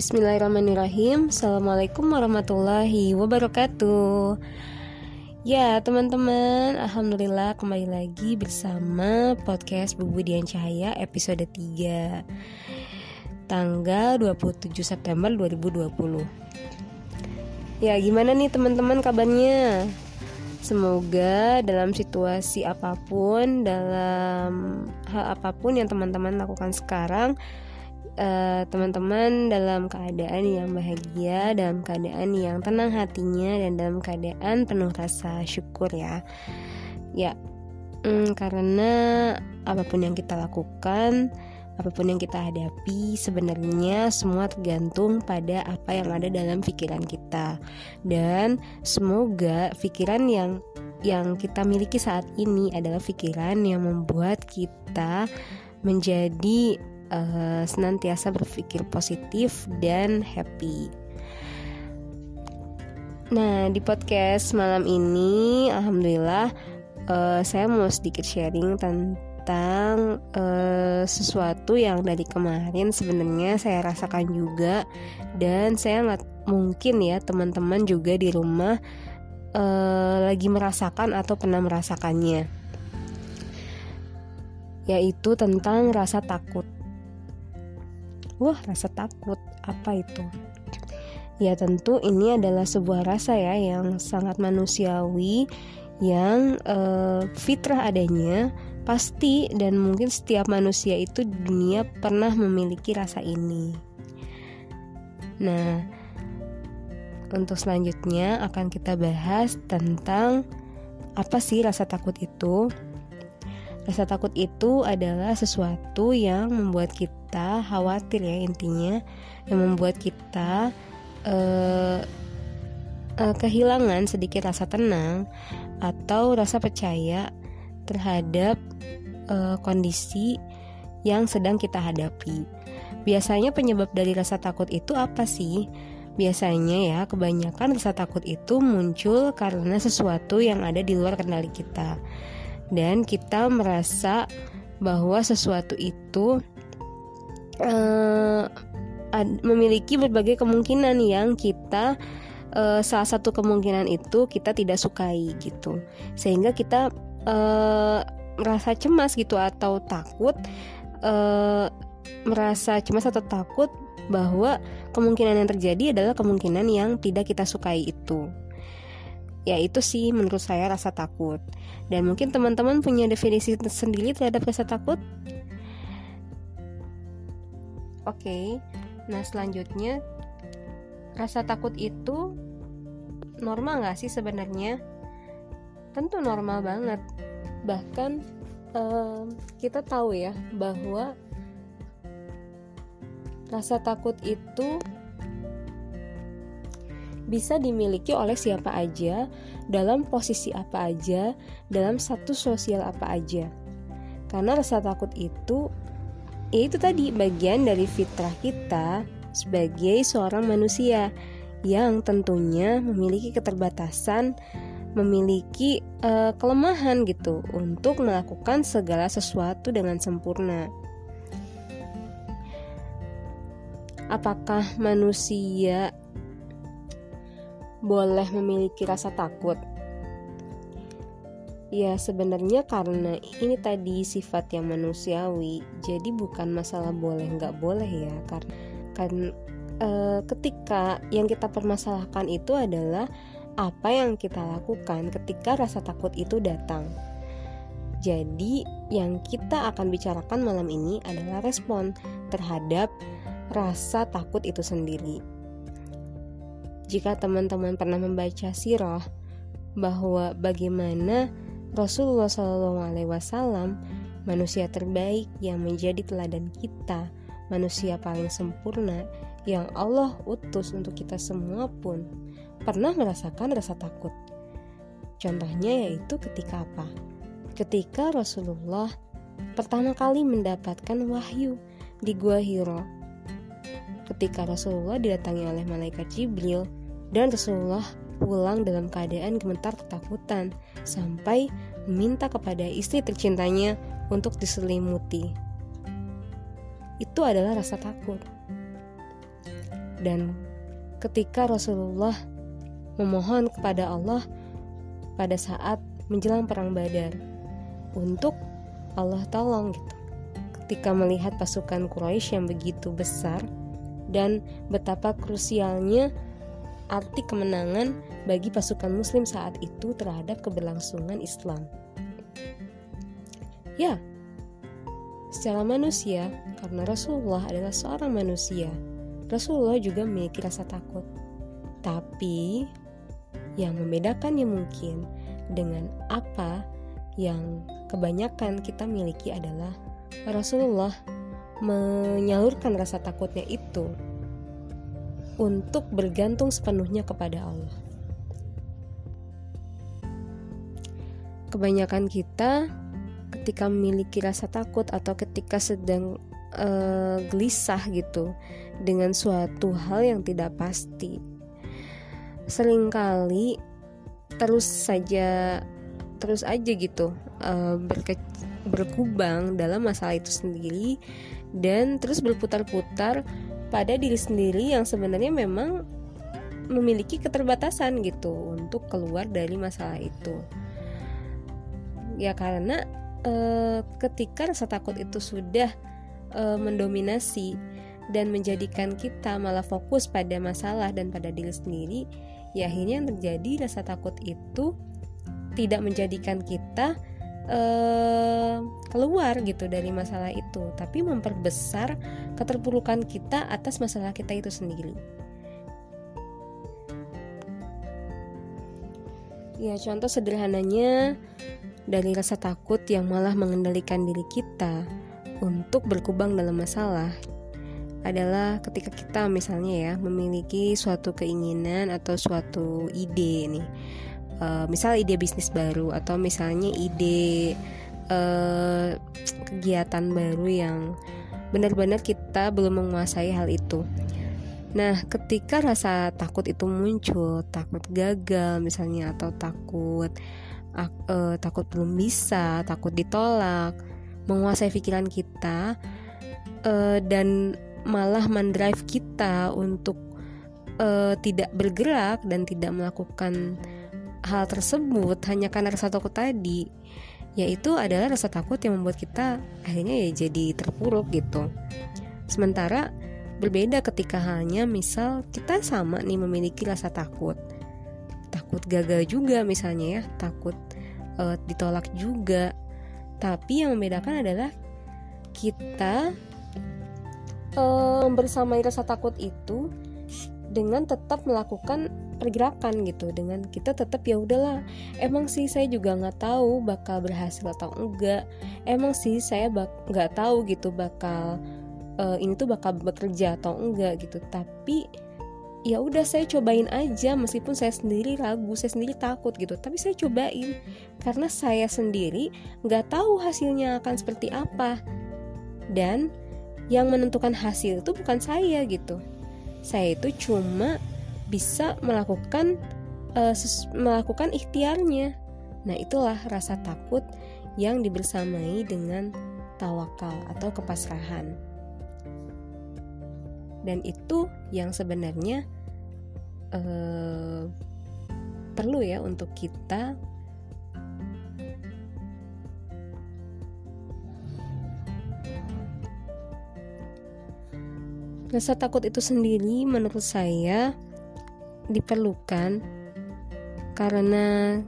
Bismillahirrahmanirrahim. Assalamualaikum warahmatullahi wabarakatuh. Ya teman-teman Alhamdulillah kembali lagi bersama podcast Bubu Dian Cahaya episode 3 Tanggal 27 September 2020 Ya gimana nih teman-teman kabarnya? Semoga dalam situasi apa pun Dalam hal apa pun yang teman-teman lakukan sekarang eh, teman-teman dalam keadaan yang bahagia, dalam keadaan yang tenang hatinya dan dalam keadaan penuh rasa syukur ya. Ya, mm, karena apa pun yang kita lakukan, apa pun yang kita hadapi, sebenarnya semua tergantung pada apa yang ada dalam pikiran kita. Dan semoga pikiran yang yang kita miliki saat ini adalah pikiran yang membuat kita menjadi uh, senantiasa berpikir positif dan happy. Nah, di podcast malam ini, alhamdulillah, uh, saya mau sedikit sharing tentang uh, sesuatu yang dari kemarin sebenarnya saya rasakan juga, dan saya nggak mungkin ya teman-teman juga di rumah uh, lagi merasakan atau pernah merasakannya, yaitu tentang rasa takut. Wah, rasa takut. Apa itu? Ya tentu ini adalah sebuah rasa ya yang sangat manusiawi yang uh, fitrah adanya pasti dan mungkin setiap manusia itu dunia pernah memiliki rasa ini. Nah, untuk selanjutnya akan kita bahas tentang apa sih rasa takut itu. Rasa takut itu adalah sesuatu yang membuat kita khawatir ya intinya, yang membuat kita uh, uh, kehilangan sedikit rasa tenang atau rasa percaya terhadap uh, kondisi yang sedang kita hadapi. Biasanya penyebab dari rasa takut itu apa sih? Biasanya ya, kebanyakan rasa takut itu muncul karena sesuatu yang ada di luar kendali kita dan kita merasa bahwa sesuatu itu uh, memiliki berbagai kemungkinan yang kita uh, salah satu kemungkinan itu kita tidak sukai gitu. Sehingga kita uh, merasa cemas gitu atau takut uh, merasa cemas atau takut bahwa kemungkinan yang terjadi adalah kemungkinan yang tidak kita sukai itu ya itu sih menurut saya rasa takut. Dan mungkin teman-teman punya definisi sendiri terhadap rasa takut? Oke nah selanjutnya rasa takut itu normal nggak sih sebenarnya? Tentu normal banget. Bahkan um, kita tahu ya bahwa rasa takut itu bisa dimiliki oleh siapa aja, dalam posisi apa aja, dalam satu sosial apa aja. Karena rasa takut itu ya itu tadi bagian dari fitrah kita sebagai seorang manusia yang tentunya memiliki keterbatasan, memiliki uh, kelemahan gitu untuk melakukan segala sesuatu dengan sempurna. Apakah manusia boleh memiliki rasa takut? Ya sebenarnya karena ini tadi sifat yang manusiawi, jadi bukan masalah boleh nggak boleh ya, karena kan e, ketika yang kita permasalahkan itu adalah apa yang kita lakukan ketika rasa takut itu datang. Jadi yang kita akan bicarakan malam ini adalah respon terhadap rasa takut itu sendiri. Jika teman-teman pernah membaca sirah bahwa bagaimana Rasulullah SAW manusia terbaik yang menjadi teladan kita, manusia paling sempurna yang Allah utus untuk kita semua pun pernah merasakan rasa takut. Contohnya yaitu ketika apa? Ketika Rasulullah pertama kali mendapatkan wahyu di Gua Hiro. Ketika Rasulullah didatangi oleh malaikat Jibril dan Rasulullah pulang dalam keadaan gemetar ketakutan sampai meminta kepada istri tercintanya untuk diselimuti. Itu adalah rasa takut. dan ketika Rasulullah memohon kepada Allah pada saat menjelang perang Badar untuk Allah tolong gitu. Ketika melihat pasukan Quraisy yang begitu besar dan betapa krusialnya arti kemenangan bagi pasukan muslim saat itu terhadap keberlangsungan Islam. Ya, secara manusia, karena Rasulullah adalah seorang manusia, Rasulullah juga memiliki rasa takut. Tapi yang membedakannya mungkin dengan apa yang kebanyakan kita miliki adalah Rasulullah menyalurkan rasa takutnya itu untuk bergantung sepenuhnya kepada Allah. Kebanyakan kita ketika memiliki rasa takut atau ketika sedang uh, gelisah gitu dengan suatu hal yang tidak pasti. Seringkali terus saja terus aja gitu uh, berke, berkubang dalam masalah itu sendiri dan terus berputar-putar pada diri sendiri yang sebenarnya memang memiliki keterbatasan gitu untuk keluar dari masalah itu. Ya karena e, ketika rasa takut itu sudah e, mendominasi dan menjadikan kita malah fokus pada masalah dan pada diri sendiri, ya akhirnya yang terjadi rasa takut itu tidak menjadikan kita uh, keluar gitu dari masalah itu, tapi memperbesar keterpurukan kita atas masalah kita itu sendiri. Ya, contoh sederhananya dari rasa takut yang malah mengendalikan diri kita untuk berkubang dalam masalah adalah ketika kita misalnya ya memiliki suatu keinginan atau suatu ide nih uh, misal ide bisnis baru atau misalnya ide uh, kegiatan baru yang benar-benar kita belum menguasai hal itu. Nah, ketika rasa takut itu muncul, takut gagal misalnya atau takut uh, takut belum bisa, takut ditolak, menguasai pikiran kita uh, dan malah mendrive kita untuk uh, tidak bergerak dan tidak melakukan hal tersebut hanya karena rasa takut tadi yaitu adalah rasa takut yang membuat kita akhirnya ya jadi terpuruk gitu. Sementara berbeda ketika halnya misal kita sama nih memiliki rasa takut. Takut gagal juga misalnya ya takut uh, ditolak juga. Tapi yang membedakan adalah kita uh, bersamai rasa takut itu dengan tetap melakukan pergerakan gitu dengan kita tetap ya udahlah. Emang sih saya juga nggak tahu bakal berhasil atau enggak. Emang sih saya nggak tahu gitu bakal uh, ini tuh bakal bekerja atau enggak gitu. Tapi ya udah saya cobain aja meskipun saya sendiri ragu saya sendiri takut gitu. Tapi saya cobain karena saya sendiri nggak tahu hasilnya akan seperti apa. Dan yang menentukan hasil itu bukan saya gitu. Saya itu cuma bisa melakukan uh, melakukan ikhtiarnya. Nah, itulah rasa takut yang dibersamai dengan tawakal atau kepasrahan. Dan itu yang sebenarnya uh, perlu ya untuk kita Rasa takut itu sendiri menurut saya diperlukan karena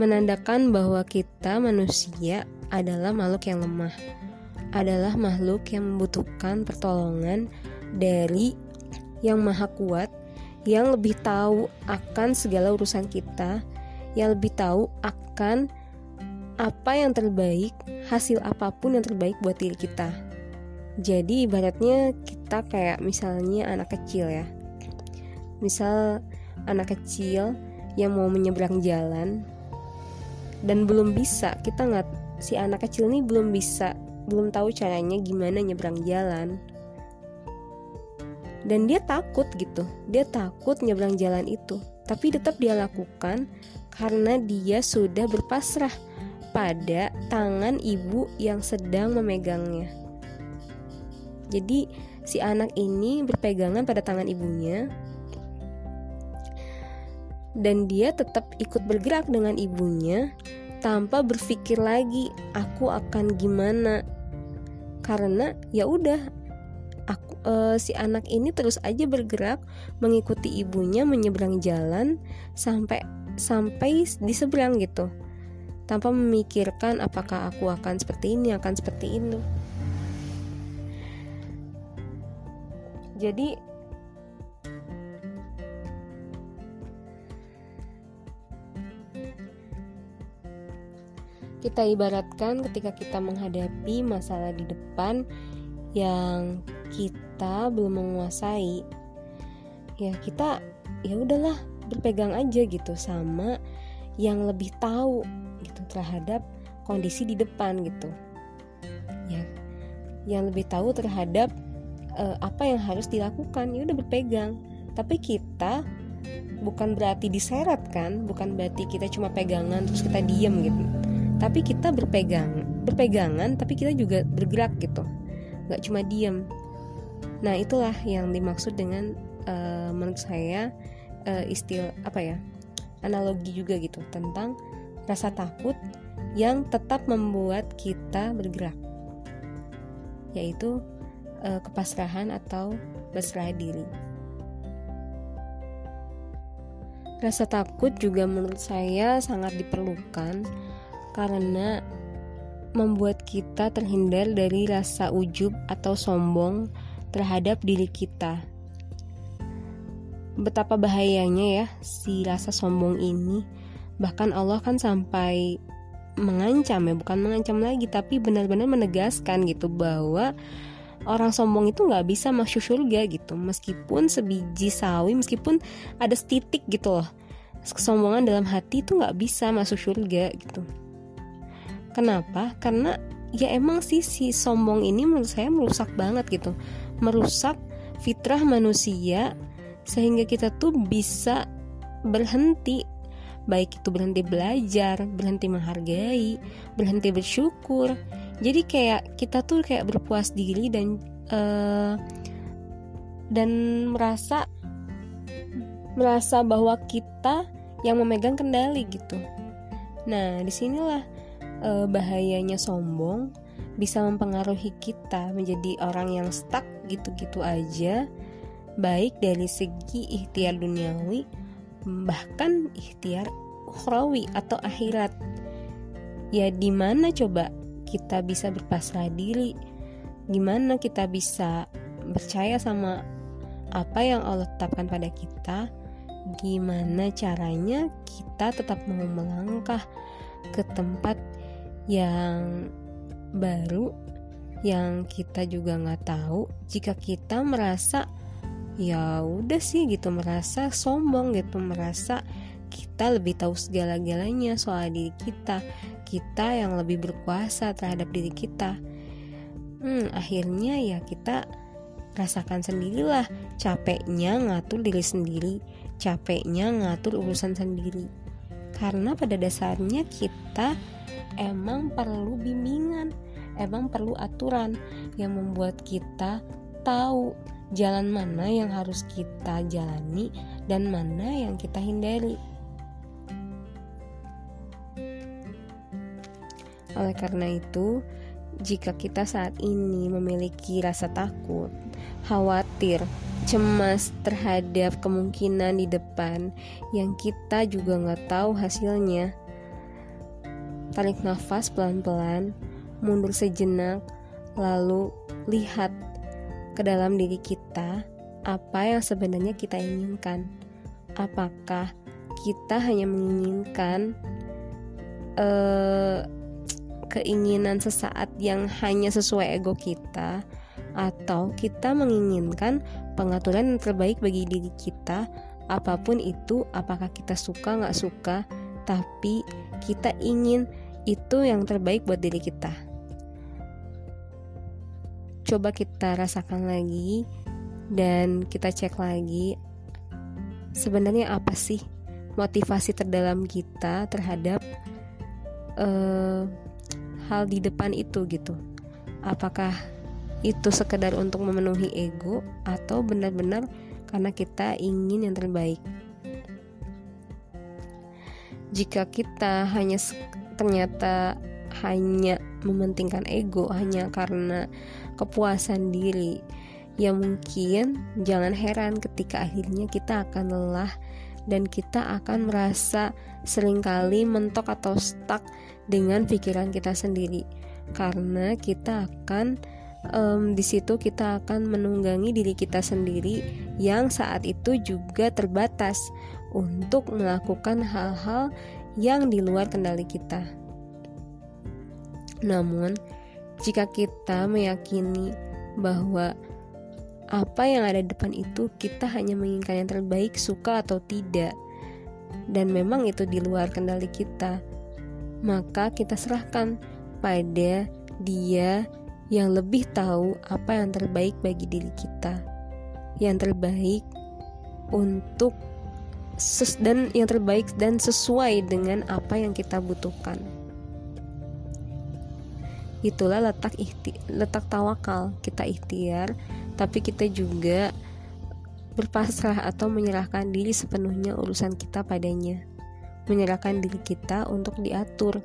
menandakan bahwa kita manusia adalah makhluk yang lemah, adalah makhluk yang membutuhkan pertolongan dari yang maha kuat, yang lebih tahu akan segala urusan kita, yang lebih tahu akan apa yang terbaik, hasil apa pun yang terbaik buat diri kita. Jadi ibaratnya kita kayak misalnya anak kecil ya misal anak kecil yang mau menyeberang jalan dan belum bisa kita nggak si anak kecil ini belum bisa belum tahu caranya gimana nyebrang jalan. Dan dia takut gitu dia takut nyebrang jalan itu. Tapi tetap dia lakukan karena dia sudah berpasrah pada tangan ibu yang sedang memegangnya. Jadi si anak ini berpegangan pada tangan ibunya dan dia tetap ikut bergerak dengan ibunya tanpa berpikir lagi aku akan gimana? Karena ya udah e, si anak ini terus aja bergerak mengikuti ibunya menyeberang jalan sampai sampai di seberang gitu. Tanpa memikirkan apakah aku akan seperti ini akan seperti itu jadi kita ibaratkan ketika kita menghadapi masalah di depan yang kita belum menguasai ya kita ya udahlah berpegang aja gitu sama yang lebih tahu gitu terhadap kondisi di depan gitu. Ya yang lebih tahu terhadap uh, apa yang harus dilakukan ya udah berpegang. Tapi kita bukan berarti diseret kan bukan berarti kita cuma pegangan terus kita diem gitu tapi kita berpegang berpegangan tapi kita juga bergerak gitu. Nggak cuma diem. Nah itulah yang dimaksud dengan uh, menurut saya uh, istilah apa ya analogi juga gitu tentang rasa takut yang tetap membuat kita bergerak. Yaitu uh, kepasrahan atau berserah diri. Rasa takut juga menurut saya sangat diperlukan karena membuat kita terhindar dari rasa ujub atau sombong terhadap diri kita. Betapa bahayanya ya si rasa sombong ini. Bahkan Allah kan sampai mengancam ya, bukan mengancam lagi tapi benar-benar menegaskan gitu bahwa orang sombong itu nggak bisa masuk surga gitu meskipun sebiji sawi meskipun ada setitik gitu loh kesombongan dalam hati itu nggak bisa masuk surga gitu Kenapa? Karena ya emang sih si sombong ini menurut saya merusak banget gitu. Merusak fitrah manusia sehingga kita tuh bisa berhenti baik itu berhenti belajar, berhenti menghargai, berhenti bersyukur. Jadi kayak kita tuh kayak berpuas diri dan uh, dan merasa merasa bahwa kita yang memegang kendali gitu. Nah, di sinilah e, bahayanya sombong bisa mempengaruhi kita menjadi orang yang stuck gitu-gitu aja baik dari segi ikhtiar duniawi bahkan ikhtiar ukhrawi atau akhirat. Ya di mana coba kita bisa berpasrah diri? Gimana kita bisa percaya sama apa yang Allah tetapkan pada kita? Gimana caranya kita tetap mau melangkah ke tempat yang baru yang kita juga nggak tahu jika kita merasa ya udah sih gitu merasa sombong gitu merasa kita lebih tahu segala-galanya soal diri kita kita yang lebih berkuasa terhadap diri kita hmm, akhirnya ya kita rasakan sendirilah capeknya ngatur diri sendiri capeknya ngatur urusan sendiri. Karena pada dasarnya kita emang perlu bimbingan, emang perlu aturan yang membuat kita tahu jalan mana yang harus kita jalani dan mana yang kita hindari. Oleh karena itu, jika kita saat ini memiliki rasa takut, khawatir, cemas terhadap kemungkinan di depan yang kita juga nggak tahu hasilnya, Tarik nafas pelan-pelan, mundur sejenak, lalu lihat ke dalam diri kita apa yang sebenarnya kita inginkan. Apakah kita hanya menginginkan uh, keinginan sesaat yang hanya sesuai ego kita, atau kita menginginkan pengaturan yang terbaik bagi diri kita, apa pun itu, apakah kita suka nggak suka, tapi kita ingin itu yang terbaik buat diri kita. Coba kita rasakan lagi dan kita cek lagi sebenarnya apa sih motivasi terdalam kita terhadap uh, hal di depan itu gitu. Apakah itu sekedar untuk memenuhi ego atau benar-benar karena kita ingin yang terbaik. Jika kita hanya ternyata hanya mementingkan ego hanya karena kepuasan diri, ya mungkin jangan heran ketika akhirnya kita akan lelah dan kita akan merasa sering kali mentok atau stuck dengan pikiran kita sendiri. Karena kita akan um, di situ kita akan menunggangi diri kita sendiri yang saat itu juga terbatas untuk melakukan hal-hal yang di luar kendali kita. Namun, jika kita meyakini bahwa apa yang ada di depan itu kita hanya menginginkan yang terbaik, suka atau tidak, dan memang itu di luar kendali kita, maka kita serahkan pada Dia yang lebih tahu apa yang terbaik bagi diri kita, yang terbaik untuk ses dan yang terbaik dan sesuai dengan apa yang kita butuhkan. Itulah letak ikhti letak tawakal kita ikhtiar, tapi kita juga berpasrah atau menyerahkan diri sepenuhnya urusan kita padanya. Menyerahkan diri kita untuk diatur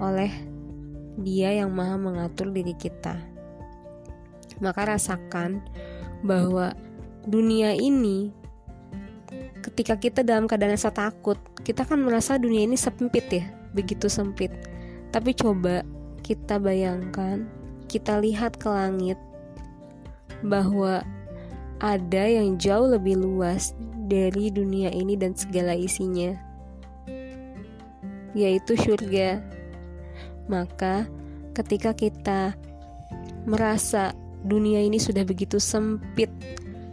oleh Dia yang Maha mengatur diri kita. Maka rasakan bahwa dunia ini ketika kita dalam keadaan rasa takut, kita kan merasa dunia ini sempit ya, begitu sempit. Tapi coba kita bayangkan, kita lihat ke langit bahwa ada yang jauh lebih luas dari dunia ini dan segala isinya, yaitu surga. Maka, ketika kita merasa dunia ini sudah begitu sempit,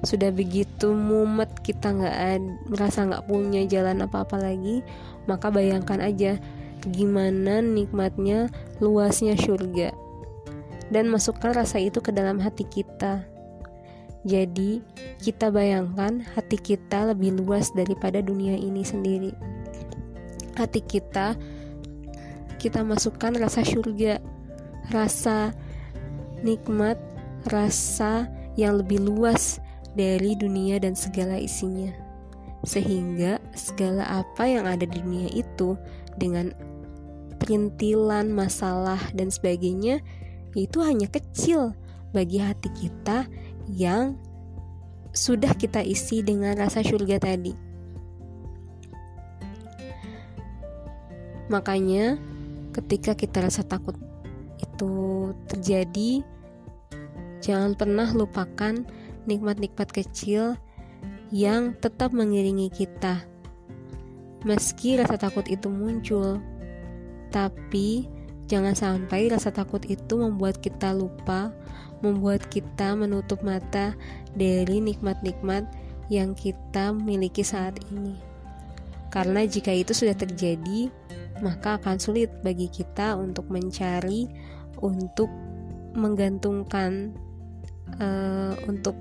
sudah begitu mumet kita nggak merasa nggak punya jalan apa-apa lagi maka bayangkan aja gimana nikmatnya luasnya surga dan masukkan rasa itu ke dalam hati kita. Jadi kita bayangkan hati kita lebih luas daripada dunia ini sendiri. Hati kita kita masukkan rasa surga rasa nikmat rasa yang lebih luas dari dunia dan segala isinya. Sehingga segala apa yang ada di dunia itu dengan perintilan masalah dan sebagainya itu hanya kecil bagi hati kita yang sudah kita isi dengan rasa surga tadi. Makanya ketika kita rasa takut itu terjadi jangan pernah lupakan nikmat-nikmat kecil yang tetap mengiringi kita. Meski rasa takut itu muncul, tapi jangan sampai rasa takut itu membuat kita lupa, membuat kita menutup mata dari nikmat-nikmat yang kita miliki saat ini. Karena jika itu sudah terjadi, maka akan sulit bagi kita untuk mencari, untuk menggantungkan, uh, untuk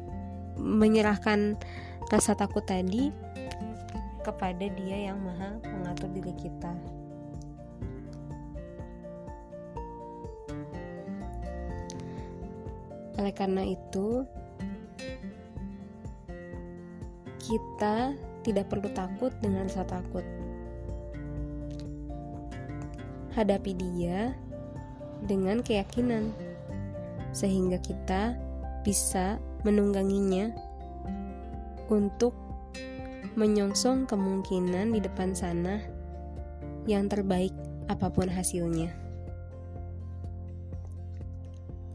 menyerahkan rasa takut tadi kepada Dia yang Maha mengatur diri kita. Oleh karena itu, kita tidak perlu takut dengan rasa takut. Hadapi dia dengan keyakinan, sehingga kita bisa menungganginya untuk menyongsong kemungkinan di depan sana yang terbaik apa pun hasilnya.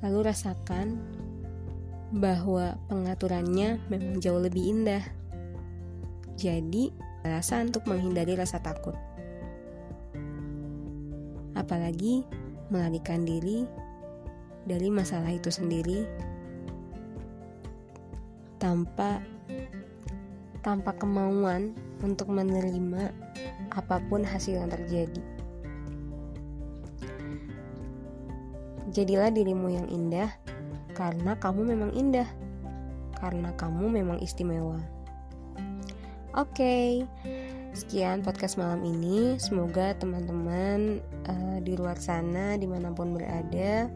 Lalu rasakan bahwa pengaturannya memang jauh lebih indah. Jadi, alasan untuk menghindari rasa takut. Apalagi melarikan diri dari masalah itu sendiri tanpa tanpa kemauan untuk menerima apa pun hasil yang terjadi. Jadilah dirimu yang indah karena kamu memang indah. Karena kamu memang istimewa. Oke. Okay. Sekian podcast malam ini. Semoga teman-teman uh, di luar sana di mana pun berada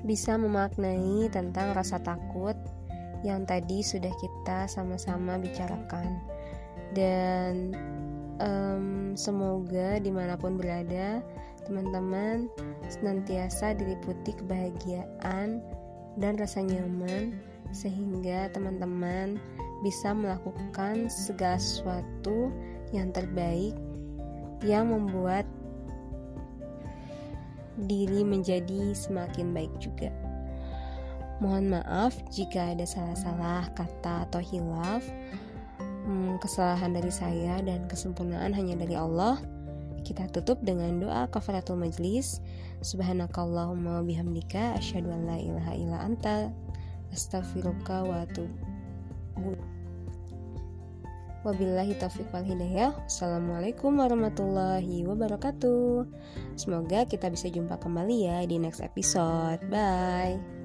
bisa memaknai tentang rasa takut yang tadi sudah kita sama-sama bicarakan dan um, semoga di mana pun berada teman-teman senantiasa diliputi kebahagiaan dan rasa nyaman sehingga teman-teman bisa melakukan segala sesuatu yang terbaik yang membuat diri menjadi semakin baik juga. Mohon maaf jika ada salah-salah kata atau hilaf. Hmm, kesalahan dari saya dan kesempurnaan hanya dari Allah. Kita tutup dengan doa kafaratul majlis. Subhanakallahumma bihamdika asyhadu an la ilaha illa anta astaghfiruka wa atubu Wabillahi taufiq wal hidayah. Assalamualaikum warahmatullahi wabarakatuh. Semoga kita bisa jumpa kembali ya di next episode. Bye.